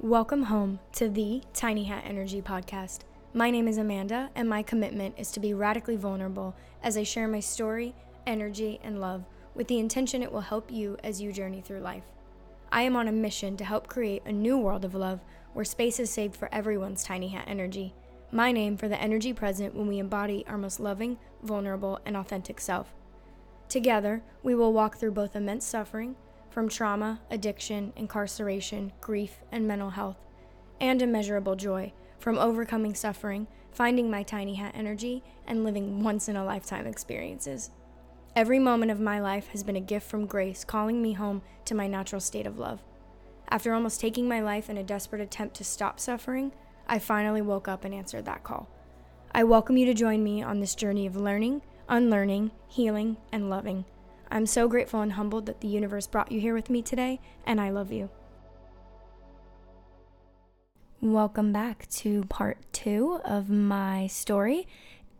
Welcome home to the Tiny Hat Energy Podcast. My name is Amanda, and my commitment is to be radically vulnerable as I share my story, energy, and love with the intention it will help you as you journey through life. I am on a mission to help create a new world of love where space is saved for everyone's tiny hat energy. My name for the energy present when we embody our most loving, vulnerable, and authentic self. Together, we will walk through both immense suffering from trauma, addiction, incarceration, grief, and mental health, and immeasurable joy from overcoming suffering, finding my tiny hat energy, and living once in a lifetime experiences. Every moment of my life has been a gift from grace calling me home to my natural state of love. After almost taking my life in a desperate attempt to stop suffering, I finally woke up and answered that call. I welcome you to join me on this journey of learning, unlearning, healing, and loving. I'm so grateful and humbled that the universe brought you here with me today, and I love you. Welcome back to part two of my story.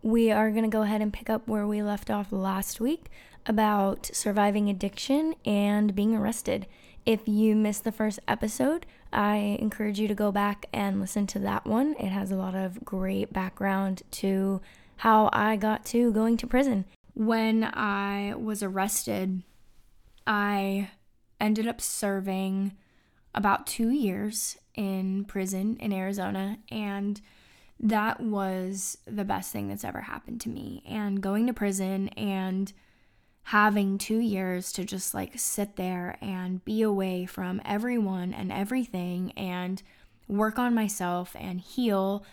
We are going to go ahead and pick up where we left off last week about surviving addiction and being arrested. If you missed the first episode, I encourage you to go back and listen to that one. It has a lot of great background to how I got to going to prison when I was arrested, I ended up serving about two years in prison in Arizona, and that was the best thing that's ever happened to me. And going to prison and having two years to just like sit there and be away from everyone and everything and work on myself and heal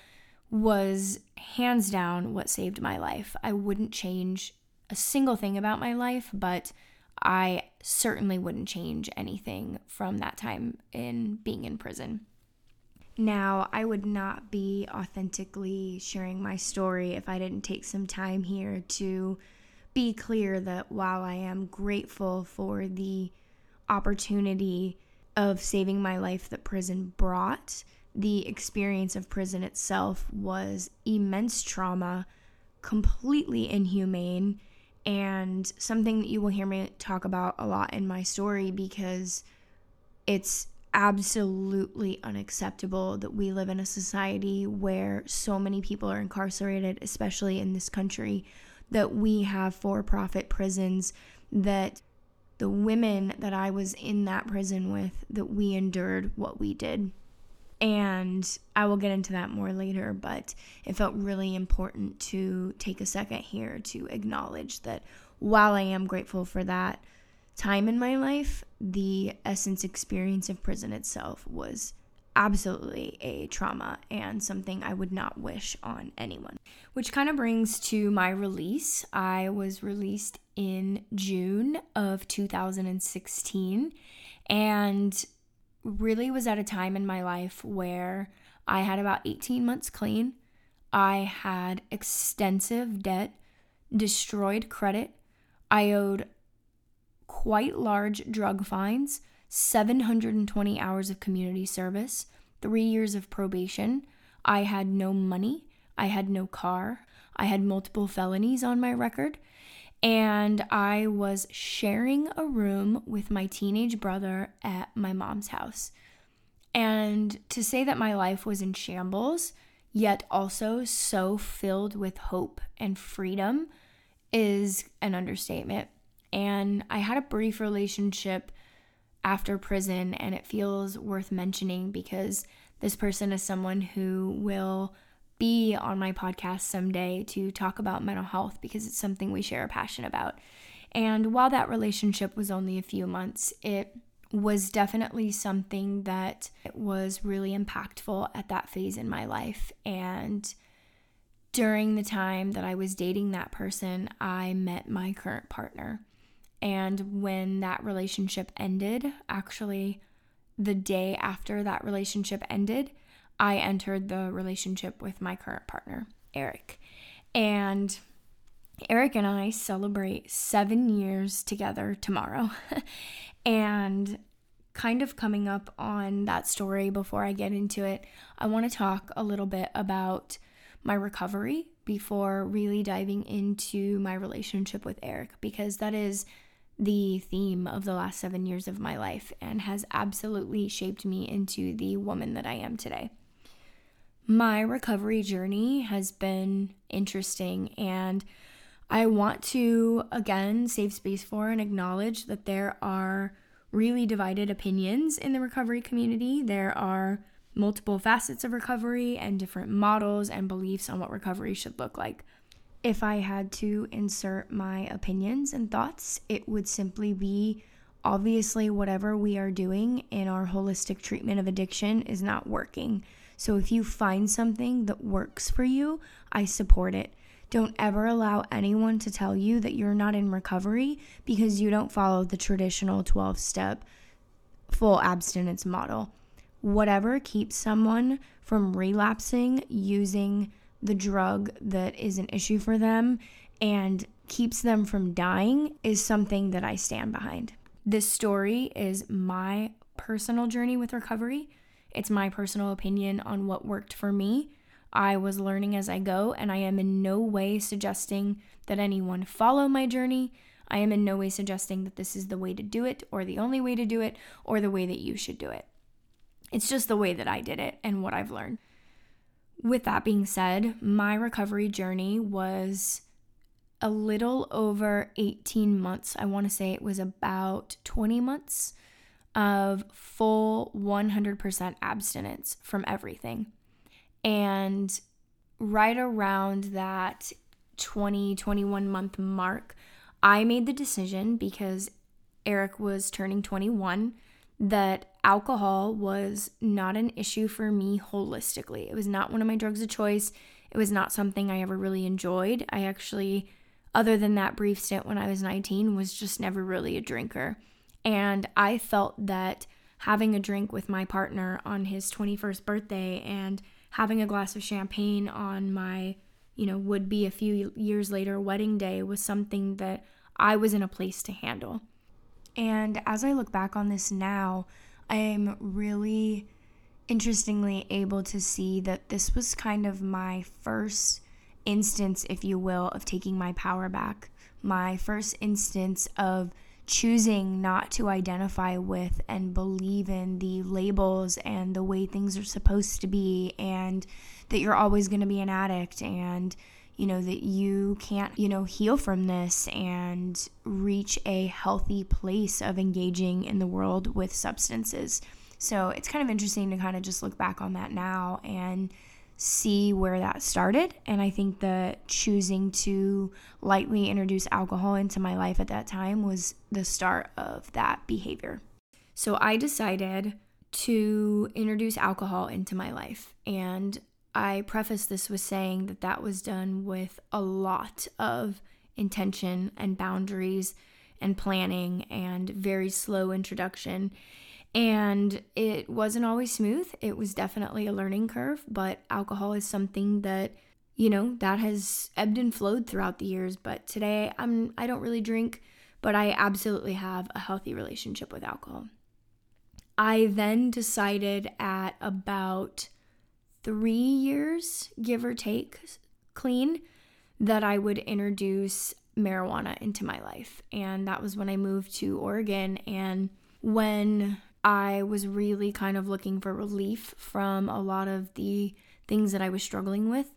was hands down what saved my life. I wouldn't change a single thing about my life, but I certainly wouldn't change anything from that time in being in prison. Now, I would not be authentically sharing my story if I didn't take some time here to be clear that while I am grateful for the opportunity of saving my life that prison brought, the experience of prison itself was immense trauma, completely inhumane, and something that you will hear me talk about a lot in my story because it's absolutely unacceptable that we live in a society where so many people are incarcerated, especially in this country, that we have for profit prisons, that the women that I was in that prison with, that we endured what we did. And I will get into that more later, but it felt really important to take a second here to acknowledge that while I am grateful for that time in my life, the essence experience of prison itself was absolutely a trauma and something I would not wish on anyone. Which kind of brings to my release. I was released in June of 2016 and really was at a time in my life where I had about 18 months clean. I had extensive debt, destroyed credit. I owed quite large drug fines, 720 hours of community service, three years of probation. I had no money. I had no car. I had multiple felonies on my record and I was sharing a room with my teenage brother at my mom's house. And to say that my life was in shambles, yet also so filled with hope and freedom, is an understatement. And I had a brief relationship after prison, and it feels worth mentioning because this person is someone who will be on my podcast someday to talk about mental health because it's something we share a passion about. And while that relationship was only a few months, it was definitely something that was really impactful at that phase in my life. And during the time that I was dating that person, I met my current partner. And when that relationship ended, actually, the day after that relationship ended, I entered the relationship with my current partner, Eric. And Eric and I celebrate seven years together tomorrow. and kind of coming up on that story before I get into it, I want to talk a little bit about my recovery before really diving into my relationship with Eric because that is the theme of the last seven years of my life and has absolutely shaped me into the woman that I am today. My recovery journey has been interesting, and I want to again save space for and acknowledge that there are really divided opinions in the recovery community. There are multiple facets of recovery and different models and beliefs on what recovery should look like. If I had to insert my opinions and thoughts, it would simply be obviously whatever we are doing in our holistic treatment of addiction is not working. So if you find something that works for you, I support it. Don't ever allow anyone to tell you that you're not in recovery because you don't follow the traditional 12 step full abstinence model. Whatever keeps someone from relapsing using the drug that is an issue for them and keeps them from dying is something that I stand behind. This story is my personal journey with recovery. It's my personal opinion on what worked for me. I was learning as I go, and I am in no way suggesting that anyone follow my journey. I am in no way suggesting that this is the way to do it, or the only way to do it, or the way that you should do it. It's just the way that I did it and what I've learned. With that being said, my recovery journey was a little over 18 months. I want to say it was about 20 months of full 100% abstinence from everything. And right around that 20, 21 month mark, I made the decision because Eric was turning 21 that alcohol was not an issue for me holistically. It was not one of my drugs of choice. It was not something I ever really enjoyed. I actually, other than that brief stint when I was 19, was just never really a drinker. And I felt that having a drink with my partner on his 21st birthday and having a glass of champagne on my, you know, would be a few years later wedding day was something that I was in a place to handle. And as I look back on this now, I'm really interestingly able to see that this was kind of my first instance, if you will, of taking my power back. My first instance of choosing not to identify with and believe in the labels and the way things are supposed to be, and that you're always going to be an addict, and you know, that you can't, you know, heal from this and reach a healthy place of engaging in the world with substances. So it's kind of interesting to kind of just look back on that now and see where that started. And I think that choosing to lightly introduce alcohol into my life at that time was the start of that behavior. So I decided to introduce alcohol into my life. And I preface this with saying that that was done with a lot of intention and boundaries and planning and very slow introduction. And it wasn't always smooth. It was definitely a learning curve, but alcohol is something that, you know, that has ebbed and flowed throughout the years. But today I'm I don't really drink, but I absolutely have a healthy relationship with alcohol. I then decided at about three years, give or take, clean, that I would introduce marijuana into my life. And that was when I moved to Oregon. And when I was really kind of looking for relief from a lot of the things that I was struggling with,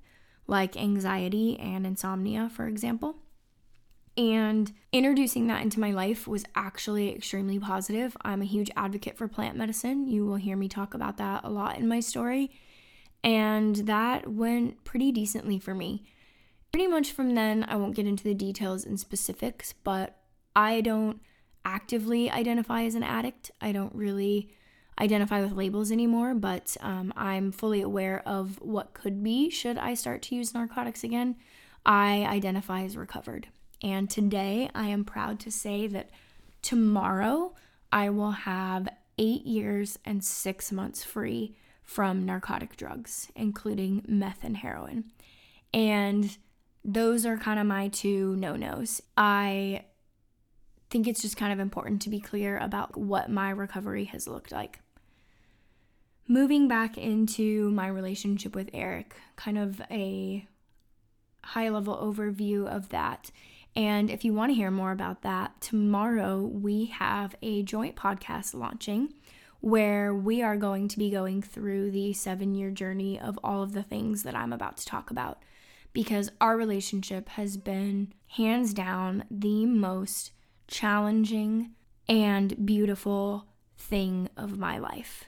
like anxiety and insomnia, for example. And introducing that into my life was actually extremely positive. I'm a huge advocate for plant medicine. You will hear me talk about that a lot in my story. And that went pretty decently for me. Pretty much from then, I won't get into the details and specifics, but I don't actively identify as an addict. I don't really identify with labels anymore, but um, I'm fully aware of what could be should I start to use narcotics again. I identify as recovered. And today, I am proud to say that tomorrow I will have eight years and six months free from narcotic drugs, including meth and heroin. And those are kind of my two no nos. I think it's just kind of important to be clear about what my recovery has looked like. Moving back into my relationship with Eric, kind of a high level overview of that. And if you want to hear more about that, tomorrow we have a joint podcast launching where we are going to be going through the seven year journey of all of the things that I'm about to talk about. Because our relationship has been hands down the most challenging and beautiful thing of my life.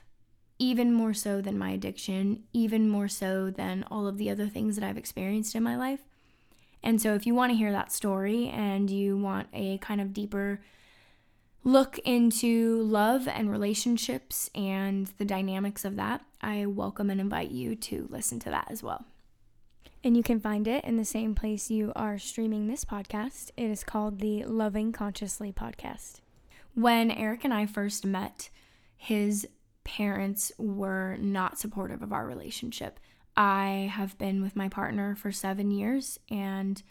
Even more so than my addiction, even more so than all of the other things that I've experienced in my life. And so, if you want to hear that story and you want a kind of deeper look into love and relationships and the dynamics of that, I welcome and invite you to listen to that as well. And you can find it in the same place you are streaming this podcast. It is called the Loving Consciously podcast. When Eric and I first met, his parents were not supportive of our relationship. I have been with my partner for seven years, and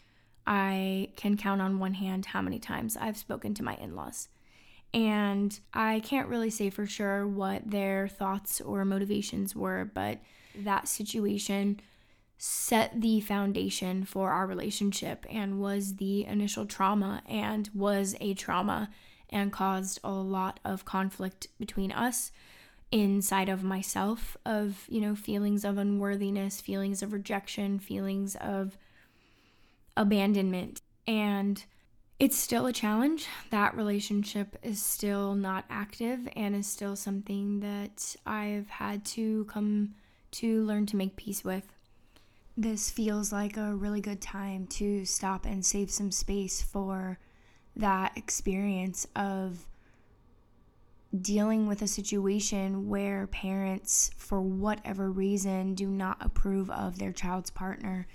I can count on one hand how many times I've spoken to my in laws. And I can't really say for sure what their thoughts or motivations were, but that situation set the foundation for our relationship and was the initial trauma and was a trauma and caused a lot of conflict between us inside of myself of you know feelings of unworthiness feelings of rejection feelings of abandonment. And it's still a challenge. That relationship is still not active and is still something that i've had to come to learn to make peace with this feels like a really good time to stop and save some space for that experience of dealing with a situation where parents, for whatever reason, do not approve of their child's partner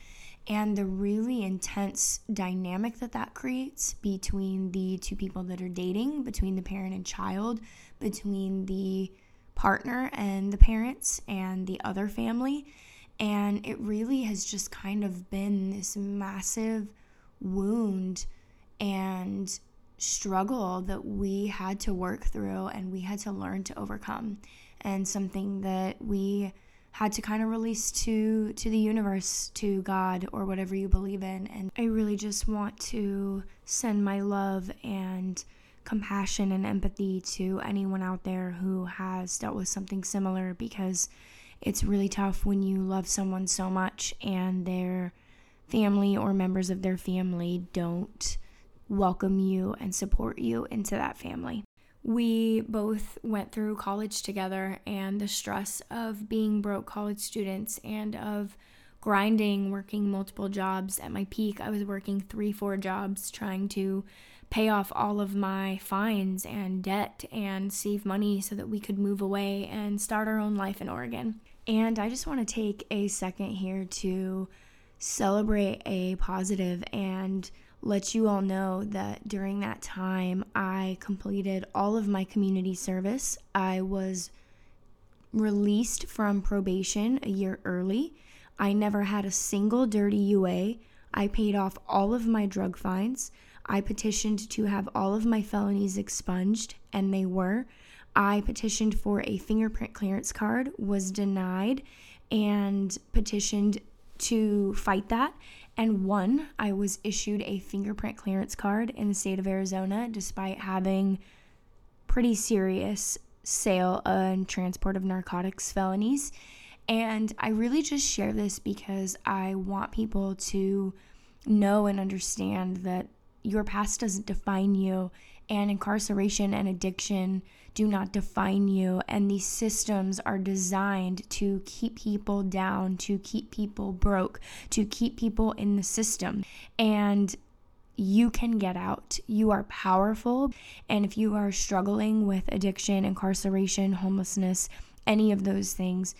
and the really intense dynamic that that creates between the two people that are dating, between the parent and child, between the partner and the parents and the other family. And it really has just kind of been this massive wound and struggle that we had to work through and we had to learn to overcome. And something that we had to kind of release to to the universe to god or whatever you believe in. And i really just want to send my love and compassion and empathy to anyone out there who has dealt with something similar because it's really tough when you love someone so much and their family or members of their family don't welcome you and support you into that family. We both went through college together, and the stress of being broke college students and of grinding, working multiple jobs. At my peak, I was working three, four jobs trying to pay off all of my fines and debt and save money so that we could move away and start our own life in Oregon. And I just want to take a second here to celebrate a positive and let you all know that during that time, I completed all of my community service. I was released from probation a year early. I never had a single dirty UA. I paid off all of my drug fines. I petitioned to have all of my felonies expunged, and they were. I petitioned for a fingerprint clearance card, was denied, and petitioned to fight that and won, I was issued a fingerprint clearance card in the state of Arizona despite having pretty serious sale and transport of narcotics felonies. And I really just share this because I want people to know and understand that your past doesn't define you, and incarceration and addiction do not define you. And these systems are designed to keep people down, to keep people broke, to keep people in the system. And you can get out. You are powerful. And if you are struggling with addiction, incarceration, homelessness, any of those things,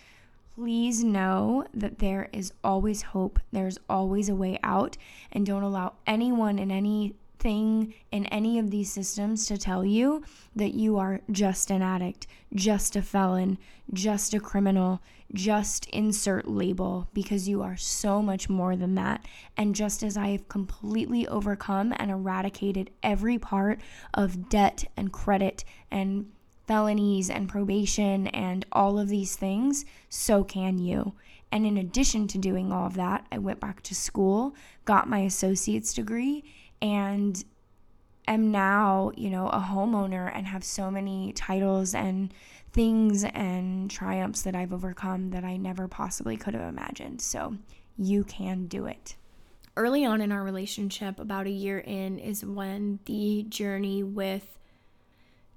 please know that there is always hope. There's always a way out. And don't allow anyone in any thing in any of these systems to tell you that you are just an addict, just a felon, just a criminal, just insert label because you are so much more than that. And just as I have completely overcome and eradicated every part of debt and credit and felonies and probation and all of these things, so can you. And in addition to doing all of that, I went back to school, got my associate's degree, and am now, you know, a homeowner and have so many titles and things and triumphs that I've overcome that I never possibly could have imagined. So you can do it. Early on in our relationship, about a year in, is when the journey with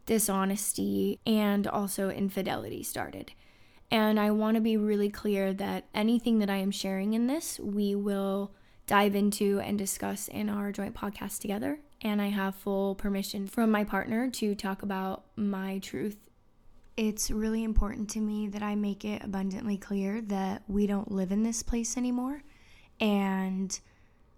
dishonesty and also infidelity started. And I want to be really clear that anything that I am sharing in this, we will dive into and discuss in our joint podcast together. And I have full permission from my partner to talk about my truth. It's really important to me that I make it abundantly clear that we don't live in this place anymore. And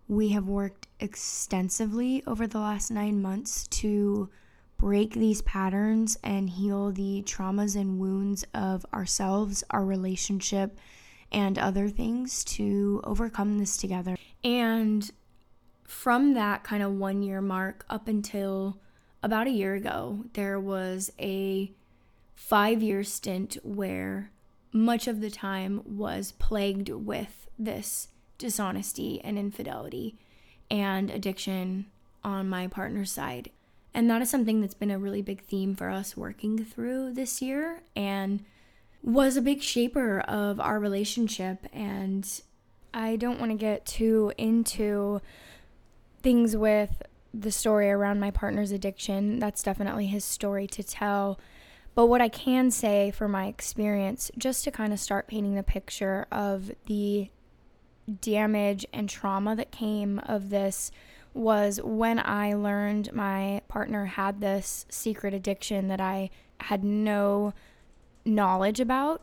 we have worked extensively over the last nine months to break these patterns and heal the traumas and wounds of ourselves, our relationship, and other things to overcome this together. And from that kind of one year mark up until about a year ago, there was a five year stint where much of the time was plagued with this dishonesty and infidelity and addiction on my partner's side. And that is something that's been a really big theme for us working through this year and was a big shaper of our relationship. And I don't want to get too into things with the story around my partner's addiction. That's definitely his story to tell. But what I can say for my experience, just to kind of start painting the picture of the damage and trauma that came of this was when I learned my partner had this secret addiction that I had no knowledge about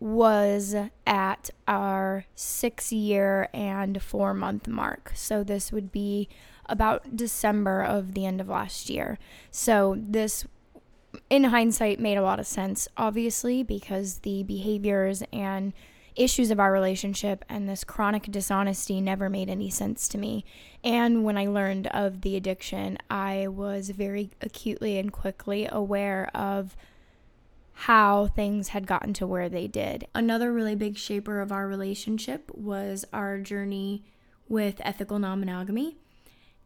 was at our six year and four month mark. So this would be about December of the end of last year. So this, in hindsight, made a lot of sense, obviously, because the behaviors and issues of our relationship and this chronic dishonesty never made any sense to me. And when I learned of the addiction, I was very acutely and quickly aware of how things had gotten to where they did. Another really big shaper of our relationship was our journey with ethical non monogamy.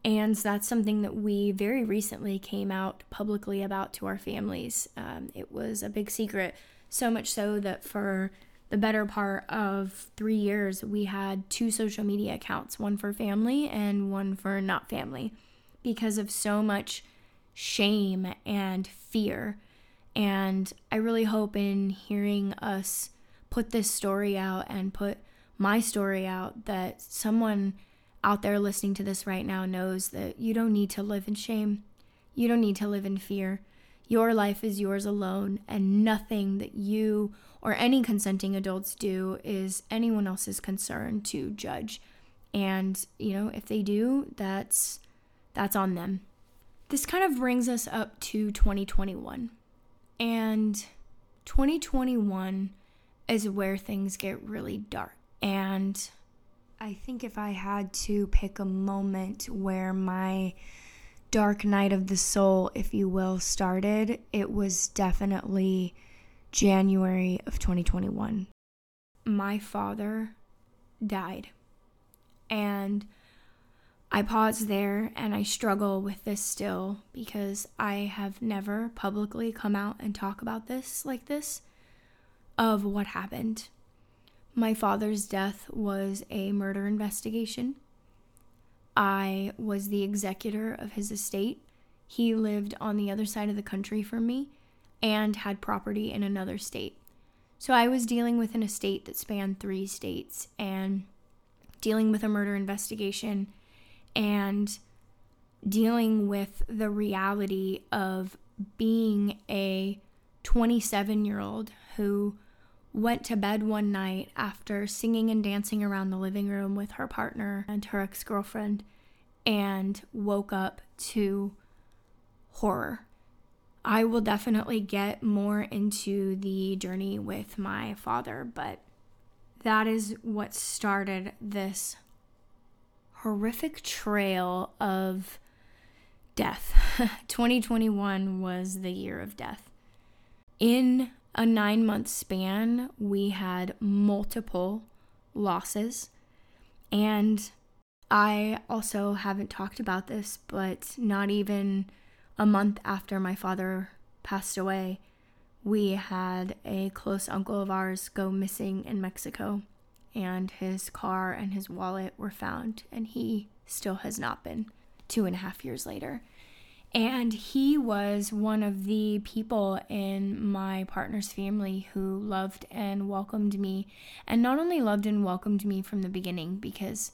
And that's something that we very recently came out publicly about to our families. Um, it was a big secret, so much so that for the better part of three years, we had two social media accounts one for family and one for not family because of so much shame and fear. And I really hope in hearing us put this story out and put my story out that someone out there listening to this right now knows that you don't need to live in shame. You don't need to live in fear. Your life is yours alone, and nothing that you or any consenting adults do is anyone else's concern to judge. And, you know, if they do, that's that's on them. This kind of brings us up to 2021. And 2021 is where things get really dark. And I think if I had to pick a moment where my dark night of the soul, if you will, started, it was definitely January of 2021. My father died. And I pause there and I struggle with this still because I have never publicly come out and talk about this like this of what happened. My father's death was a murder investigation. I was the executor of his estate. He lived on the other side of the country from me and had property in another state. So I was dealing with an estate that spanned three states and dealing with a murder investigation and dealing with the reality of being a 27 year old who went to bed one night after singing and dancing around the living room with her partner and her ex girlfriend and woke up to horror. I will definitely get more into the journey with my father, but that is what started this horrific trail of death. 2021 was the year of death. In a nine month span, we had multiple losses, and I also haven't talked about this, but not even a month after my father passed away, we had a close uncle of ours go missing in Mexico, and his car and his wallet were found, and he still has not been two and a half years later. And he was one of the people in my partner's family who loved and welcomed me. And not only loved and welcomed me from the beginning, because,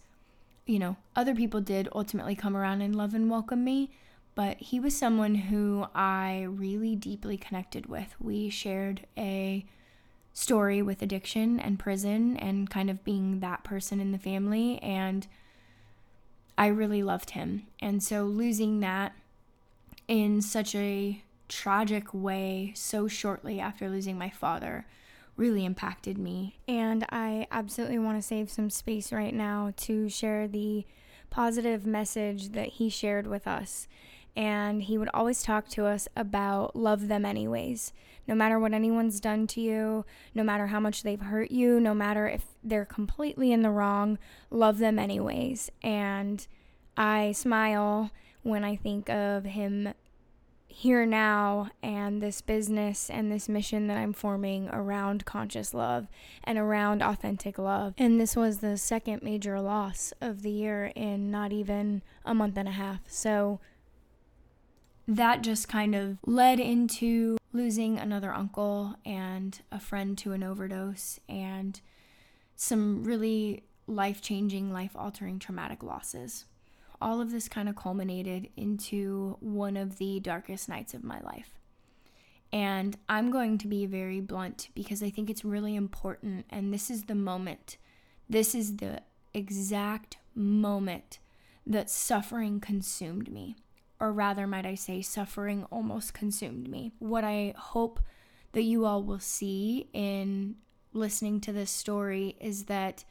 you know, other people did ultimately come around and love and welcome me, but he was someone who I really deeply connected with. We shared a story with addiction and prison and kind of being that person in the family. And I really loved him. And so losing that in such a tragic way so shortly after losing my father really impacted me. And I absolutely want to save some space right now to share the positive message that he shared with us. And he would always talk to us about love them anyways. No matter what anyone's done to you, no matter how much they've hurt you, no matter if they're completely in the wrong, love them anyways. And I smile when I think of him here now and this business and this mission that I'm forming around conscious love and around authentic love. And this was the second major loss of the year in not even a month and a half. So that just kind of led into losing another uncle and a friend to an overdose and some really life changing, life altering traumatic losses all of this kind of culminated into one of the darkest nights of my life. And I'm going to be very blunt because I think it's really important. And this is the moment, this is the exact moment that suffering consumed me. Or rather, might I say, suffering almost consumed me. What I hope that you all will see in listening to this story is that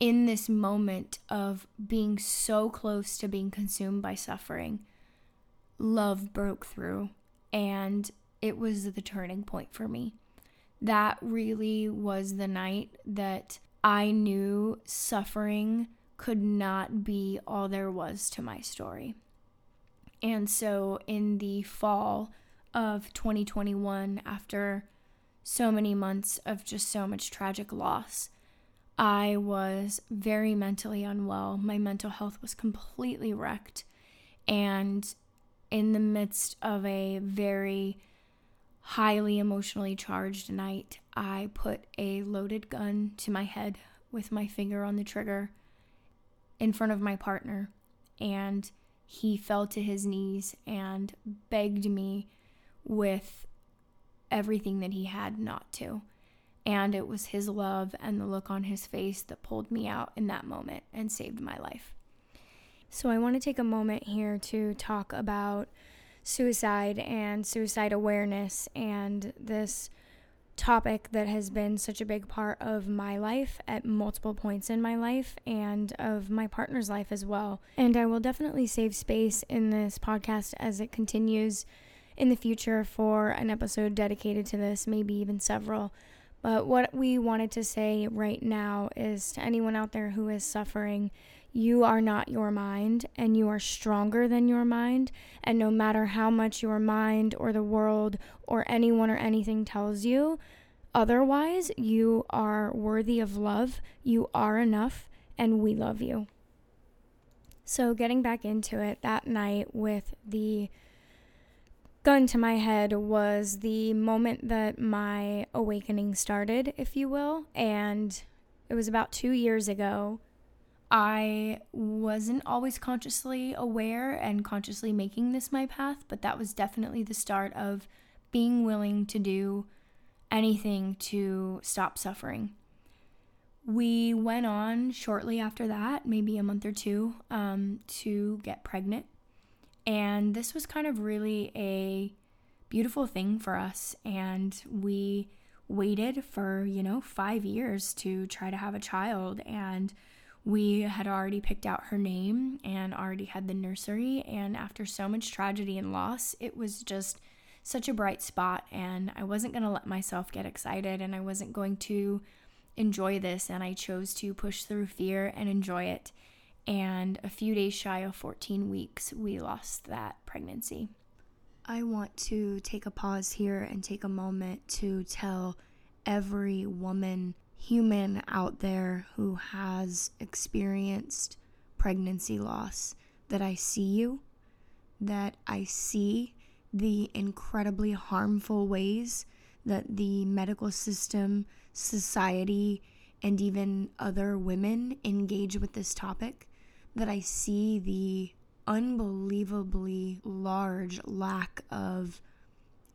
in this moment of being so close to being consumed by suffering, love broke through and it was the turning point for me. That really was the night that I knew suffering could not be all there was to my story. And so in the fall of 2021, after so many months of just so much tragic loss, I was very mentally unwell. My mental health was completely wrecked. And in the midst of a very highly emotionally charged night, I put a loaded gun to my head with my finger on the trigger in front of my partner. And he fell to his knees and begged me with everything that he had not to. And it was his love and the look on his face that pulled me out in that moment and saved my life. So, I want to take a moment here to talk about suicide and suicide awareness and this topic that has been such a big part of my life at multiple points in my life and of my partner's life as well. And I will definitely save space in this podcast as it continues in the future for an episode dedicated to this, maybe even several. But what we wanted to say right now is to anyone out there who is suffering, you are not your mind and you are stronger than your mind. And no matter how much your mind or the world or anyone or anything tells you, otherwise, you are worthy of love. You are enough and we love you. So, getting back into it that night with the gun to my head was the moment that my awakening started, if you will. And it was about two years ago. I wasn't always consciously aware and consciously making this my path, but that was definitely the start of being willing to do anything to stop suffering. We went on shortly after that, maybe a month or two, um, to get pregnant. And this was kind of really a beautiful thing for us. And we waited for, you know, five years to try to have a child. And we had already picked out her name and already had the nursery. And after so much tragedy and loss, it was just such a bright spot. And I wasn't going to let myself get excited and I wasn't going to enjoy this. And I chose to push through fear and enjoy it. And a few days shy of 14 weeks, we lost that pregnancy. I want to take a pause here and take a moment to tell every woman, human out there who has experienced pregnancy loss that I see you, that I see the incredibly harmful ways that the medical system, society, and even other women engage with this topic, that I see the unbelievably large lack of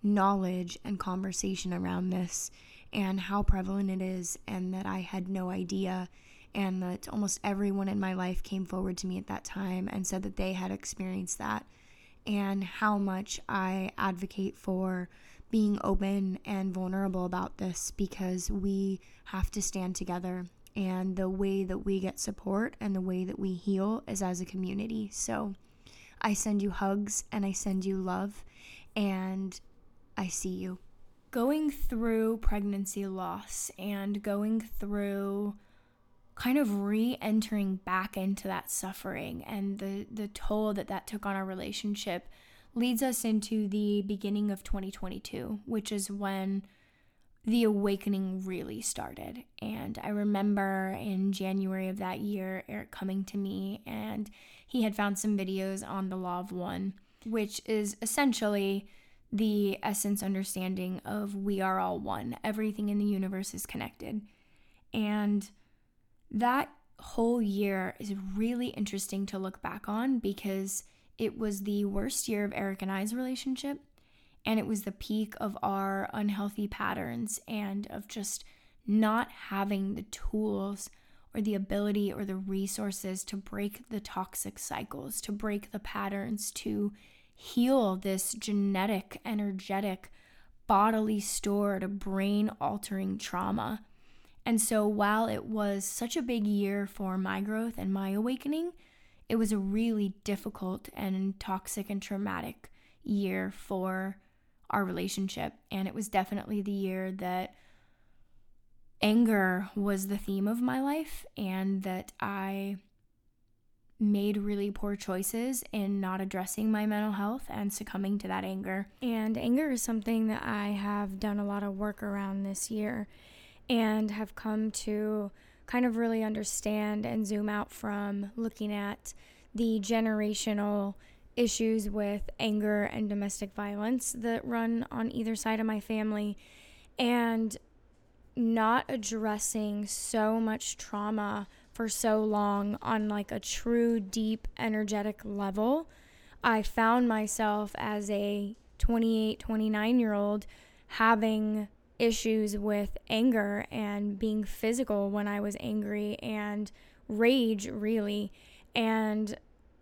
knowledge and conversation around this and how prevalent it is, and that I had no idea. And that almost everyone in my life came forward to me at that time and said that they had experienced that, and how much I advocate for being open and vulnerable about this because we have to stand together and the way that we get support and the way that we heal is as a community. So I send you hugs and I send you love and I see you. Going through pregnancy loss and going through kind of re-entering back into that suffering and the the toll that that took on our relationship leads us into the beginning of 2022, which is when the awakening really started. And I remember in January of that year, Eric coming to me and he had found some videos on the Law of One, which is essentially the essence understanding of we are all one, everything in the universe is connected. And that whole year is really interesting to look back on because it was the worst year of Eric and I's relationship and it was the peak of our unhealthy patterns and of just not having the tools or the ability or the resources to break the toxic cycles, to break the patterns, to heal this genetic, energetic, bodily stored, brain altering trauma. And so, while it was such a big year for my growth and my awakening, it was a really difficult and toxic and traumatic year for our relationship. And it was definitely the year that anger was the theme of my life and that I made really poor choices in not addressing my mental health and succumbing to that anger. And anger is something that I have done a lot of work around this year and have come to kind of really understand and zoom out from looking at the generational issues with anger and domestic violence that run on either side of my family and not addressing so much trauma for so long on like a true deep energetic level. I found myself as a 28 29 year old having issues with anger and being physical when i was angry and rage really. And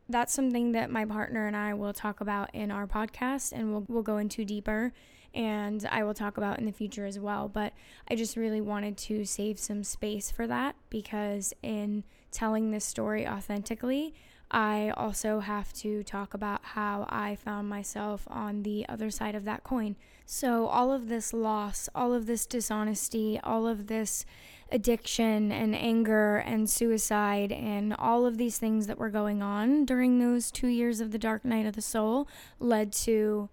that's something that my partner and I will talk about in our podcast and we'll, we'll go into deeper and I will talk about in the future as well. But I just really wanted to save some space for that because in telling this story authentically, I also have to talk about how I found myself on the other side of that coin. So, all of this loss, all of this dishonesty, all of this addiction and anger and suicide and all of these things that were going on during those two years of the dark night of the soul led to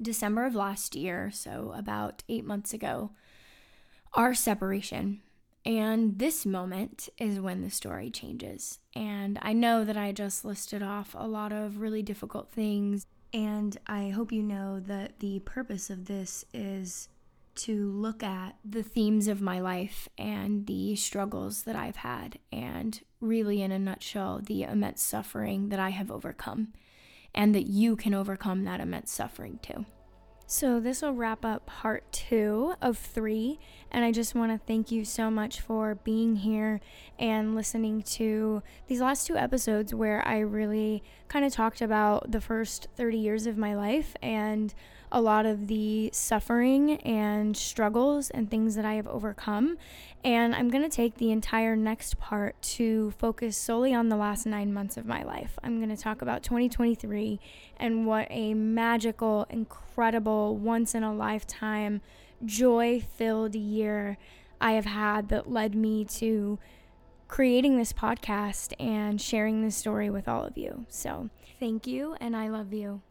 December of last year, so about eight months ago, our separation. And this moment is when the story changes. And I know that I just listed off a lot of really difficult things. And I hope you know that the purpose of this is to look at the themes of my life and the struggles that I've had, and really, in a nutshell, the immense suffering that I have overcome, and that you can overcome that immense suffering too. So, this will wrap up part two of three. And I just want to thank you so much for being here and listening to these last two episodes where I really kind of talked about the first 30 years of my life and a lot of the suffering and struggles and things that I have overcome. And I'm going to take the entire next part to focus solely on the last nine months of my life. I'm going to talk about 2023 and what a magical, incredible, once in a lifetime, joy filled year I have had that led me to creating this podcast and sharing this story with all of you. So, thank you, and I love you.